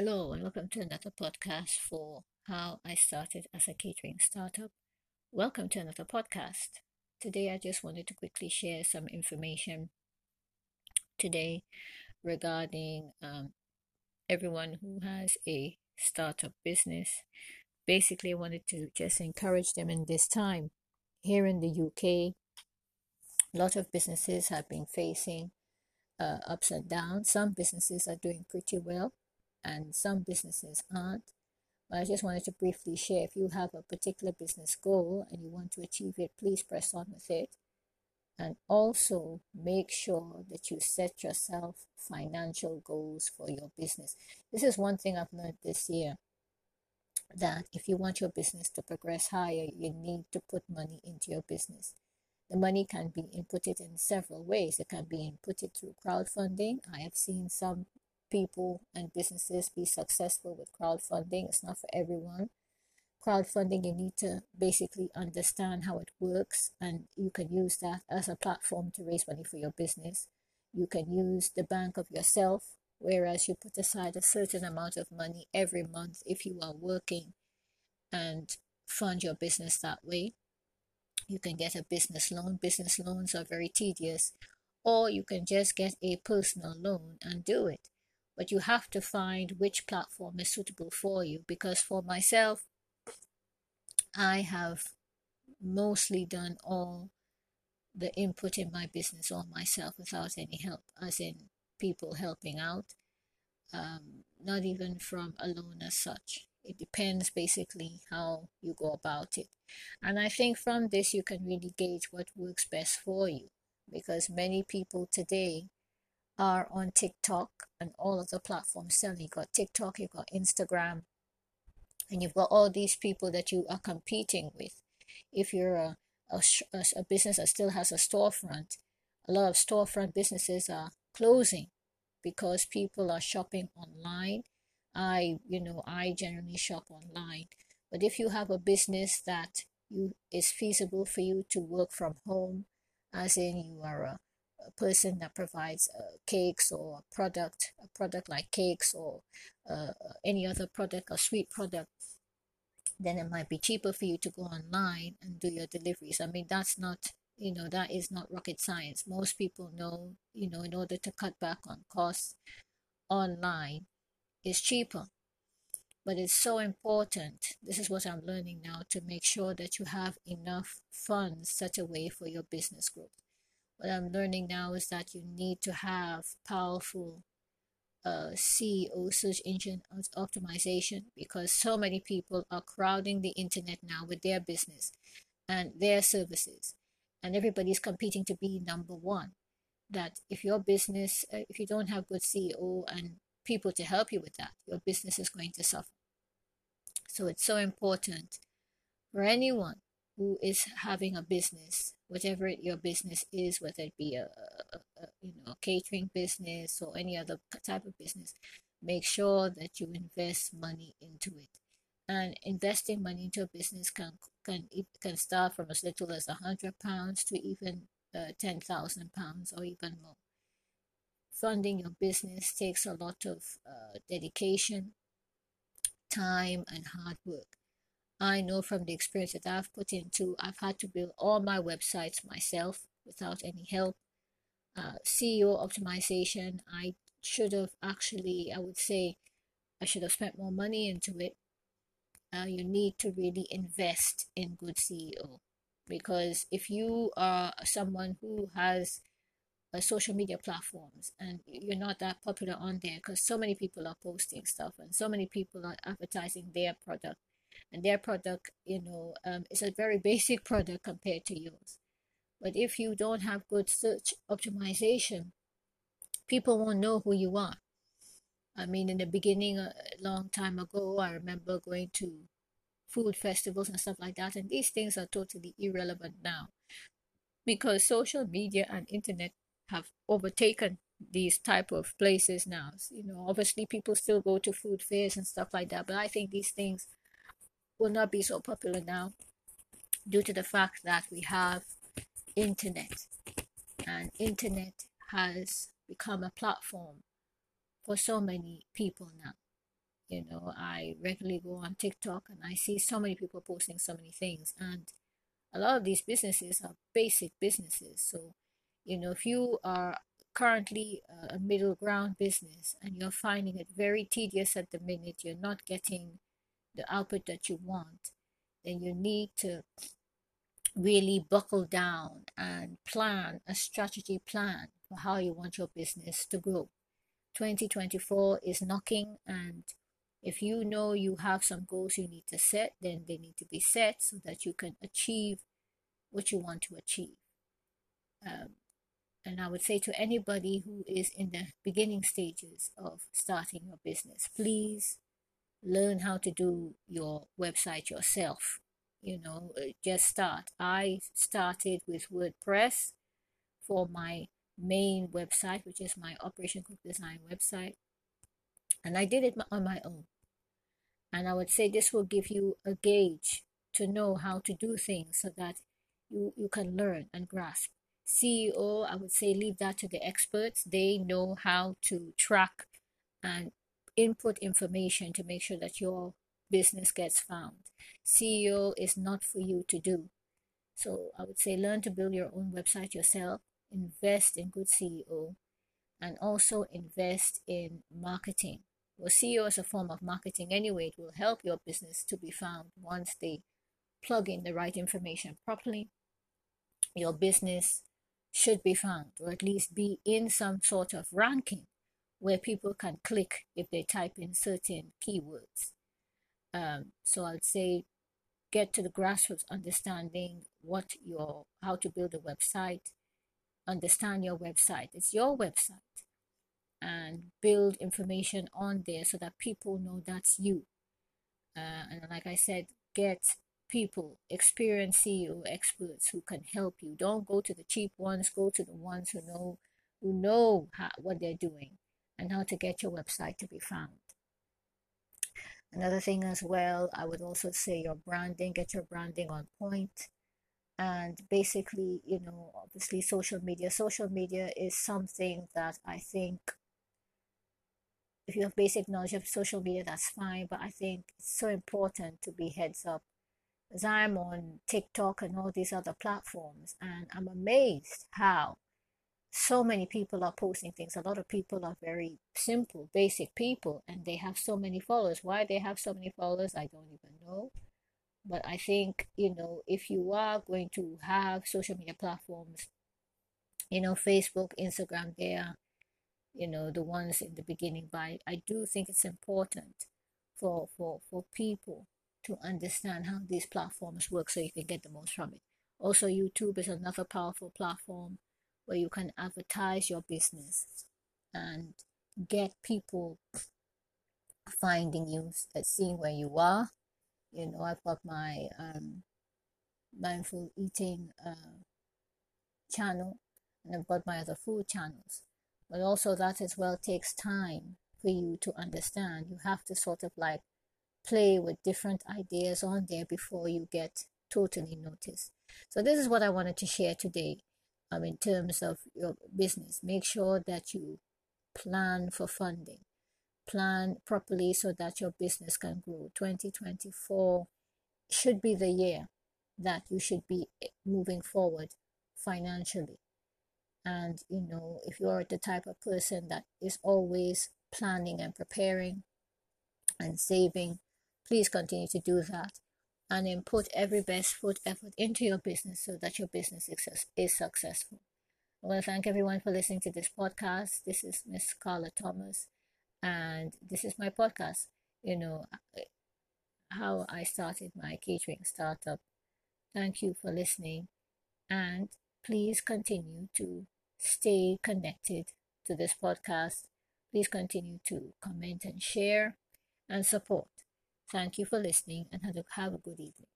Hello, and welcome to another podcast for how I started as a catering startup. Welcome to another podcast. Today, I just wanted to quickly share some information today regarding um, everyone who has a startup business. Basically, I wanted to just encourage them in this time. Here in the UK, a lot of businesses have been facing uh, ups and downs. Some businesses are doing pretty well and some businesses aren't. But I just wanted to briefly share if you have a particular business goal and you want to achieve it, please press on with it. And also make sure that you set yourself financial goals for your business. This is one thing I've learned this year that if you want your business to progress higher, you need to put money into your business. The money can be inputted in several ways. It can be inputted through crowdfunding. I have seen some people and businesses be successful with crowdfunding. It's not for everyone. Crowdfunding, you need to basically understand how it works, and you can use that as a platform to raise money for your business. You can use the bank of yourself, whereas you put aside a certain amount of money every month if you are working and fund your business that way. You can get a business loan. Business loans are very tedious, or you can just get a personal loan and do it but you have to find which platform is suitable for you because for myself i have mostly done all the input in my business all myself without any help as in people helping out um, not even from a loan as such. It depends basically how you go about it. And i think from this you can really gauge what works best for you because many people today are on TikTok and all of the platforms selling. You've got TikTok, you've got Instagram, and you've got all these people that you are competing with. If you're a, a, a business that still has a storefront, a lot of storefront businesses are closing because people are shopping online. I, you know, I generally shop online. But if you have a business that you is feasible for you to work from home, as in you are a person that provides uh, cakes or a product, a product like cakes or uh, any other product or sweet product, then it might be cheaper for you to go online and do your deliveries. I mean, that's not, you know, that is not rocket science. Most people know, you know, in order to cut back on costs, online is cheaper. But it's so important. This is what I'm learning now to make sure that you have enough funds set away for your business growth what I'm learning now is that you need to have powerful uh, SEO search engine optimization because so many people are crowding the internet now with their business and their services, and everybody's competing to be number one. That if your business, uh, if you don't have good SEO and people to help you with that, your business is going to suffer. So it's so important for anyone who is having a business, whatever your business is, whether it be a, a, a, you know a catering business or any other type of business, make sure that you invest money into it. And investing money into a business can can can start from as little as a hundred pounds to even uh, ten thousand pounds or even more. Funding your business takes a lot of uh, dedication, time, and hard work I know from the experience that I've put into, I've had to build all my websites myself without any help. Uh, SEO optimization, I should have actually, I would say, I should have spent more money into it. Uh, you need to really invest in good SEO because if you are someone who has uh, social media platforms and you're not that popular on there because so many people are posting stuff and so many people are advertising their product and their product, you know, um, is a very basic product compared to yours. But if you don't have good search optimization, people won't know who you are. I mean, in the beginning, a long time ago, I remember going to food festivals and stuff like that, and these things are totally irrelevant now because social media and internet have overtaken these type of places now. You know, obviously people still go to food fairs and stuff like that, but I think these things will not be so popular now due to the fact that we have internet and internet has become a platform for so many people now You know, I regularly go on TikTok and I see so many people posting so many things. And a lot of these businesses are basic businesses. So, you know, if you are currently a middle ground business and you're finding it very tedious at the minute, you're not getting the output that you want, then you need to really buckle down and plan a strategy plan for how you want your business to grow. 2024 is knocking, and if you know you have some goals you need to set, then they need to be set so that you can achieve what you want to achieve. Um, and I would say to anybody who is in the beginning stages of starting your business, please learn how to do your website yourself. You know, uh, just start. I started with WordPress for my main website, which is my Operation Cook Design website. And I did it on my own. And I would say this will give you a gauge to know how to do things so that you, you can learn and grasp. SEO, I would say leave that to the experts. They know how to track and input information to make sure that your business gets found. SEO is not for you to do. So I would say learn to build your own website yourself, invest in good SEO, and also invest in marketing. Well, SEO is a form of marketing anyway. It will help your business to be found once they plug in the right information properly. Your business should be found, or at least be in some sort of ranking where people can click if they type in certain keywords. Um, so I'd say get to the grassroots understanding what your how to build a website, understand your website. It's your website, and build information on there so that people know that's you. Uh, and like I said, get people, experienced SEO experts who can help you. Don't go to the cheap ones. Go to the ones who know who know how, what they're doing and how to get your website to be found. Another thing as well, I would also say your branding, get your branding on point. And basically, you know, obviously social media. Social media is something that I think if you have basic knowledge of social media, that's fine. But I think it's so important to be heads up as I'm on TikTok and all these other platforms, and I'm amazed how so many people are posting things. A lot of people are very simple, basic people, and they have so many followers. Why they have so many followers, I don't even know. But I think, you know, if you are going to have social media platforms, you know, Facebook, Instagram, they are, you know, the ones in the beginning. But I, I do think it's important for, for, for people to understand how these platforms work so you can get the most from it. Also, YouTube is another powerful platform where you can advertise your business and get people finding you, seeing where you are. You know, I've got my um, mindful eating uh, channel and I've got my other food channels. But also, that as well takes time for you to understand. You have to sort of like play with different ideas on there before you get totally noticed. So, this is what I wanted to share today um, in terms of your business. Make sure that you plan for funding, plan properly so that your business can grow. 2024 should be the year that you should be eh, moving forward financially. And you know, if you're the type of person that is always planning and preparing and saving, please continue to do that and then put every best foot effort into your business so that your business is successful. I want to thank everyone for listening to this podcast. This is Miss Carla Thomas, and this is my podcast. You know, how I started my catering startup. Thank you for listening, and please continue to stay connected to this podcast. Please continue to comment and share and support. Thank you for listening and have a good evening.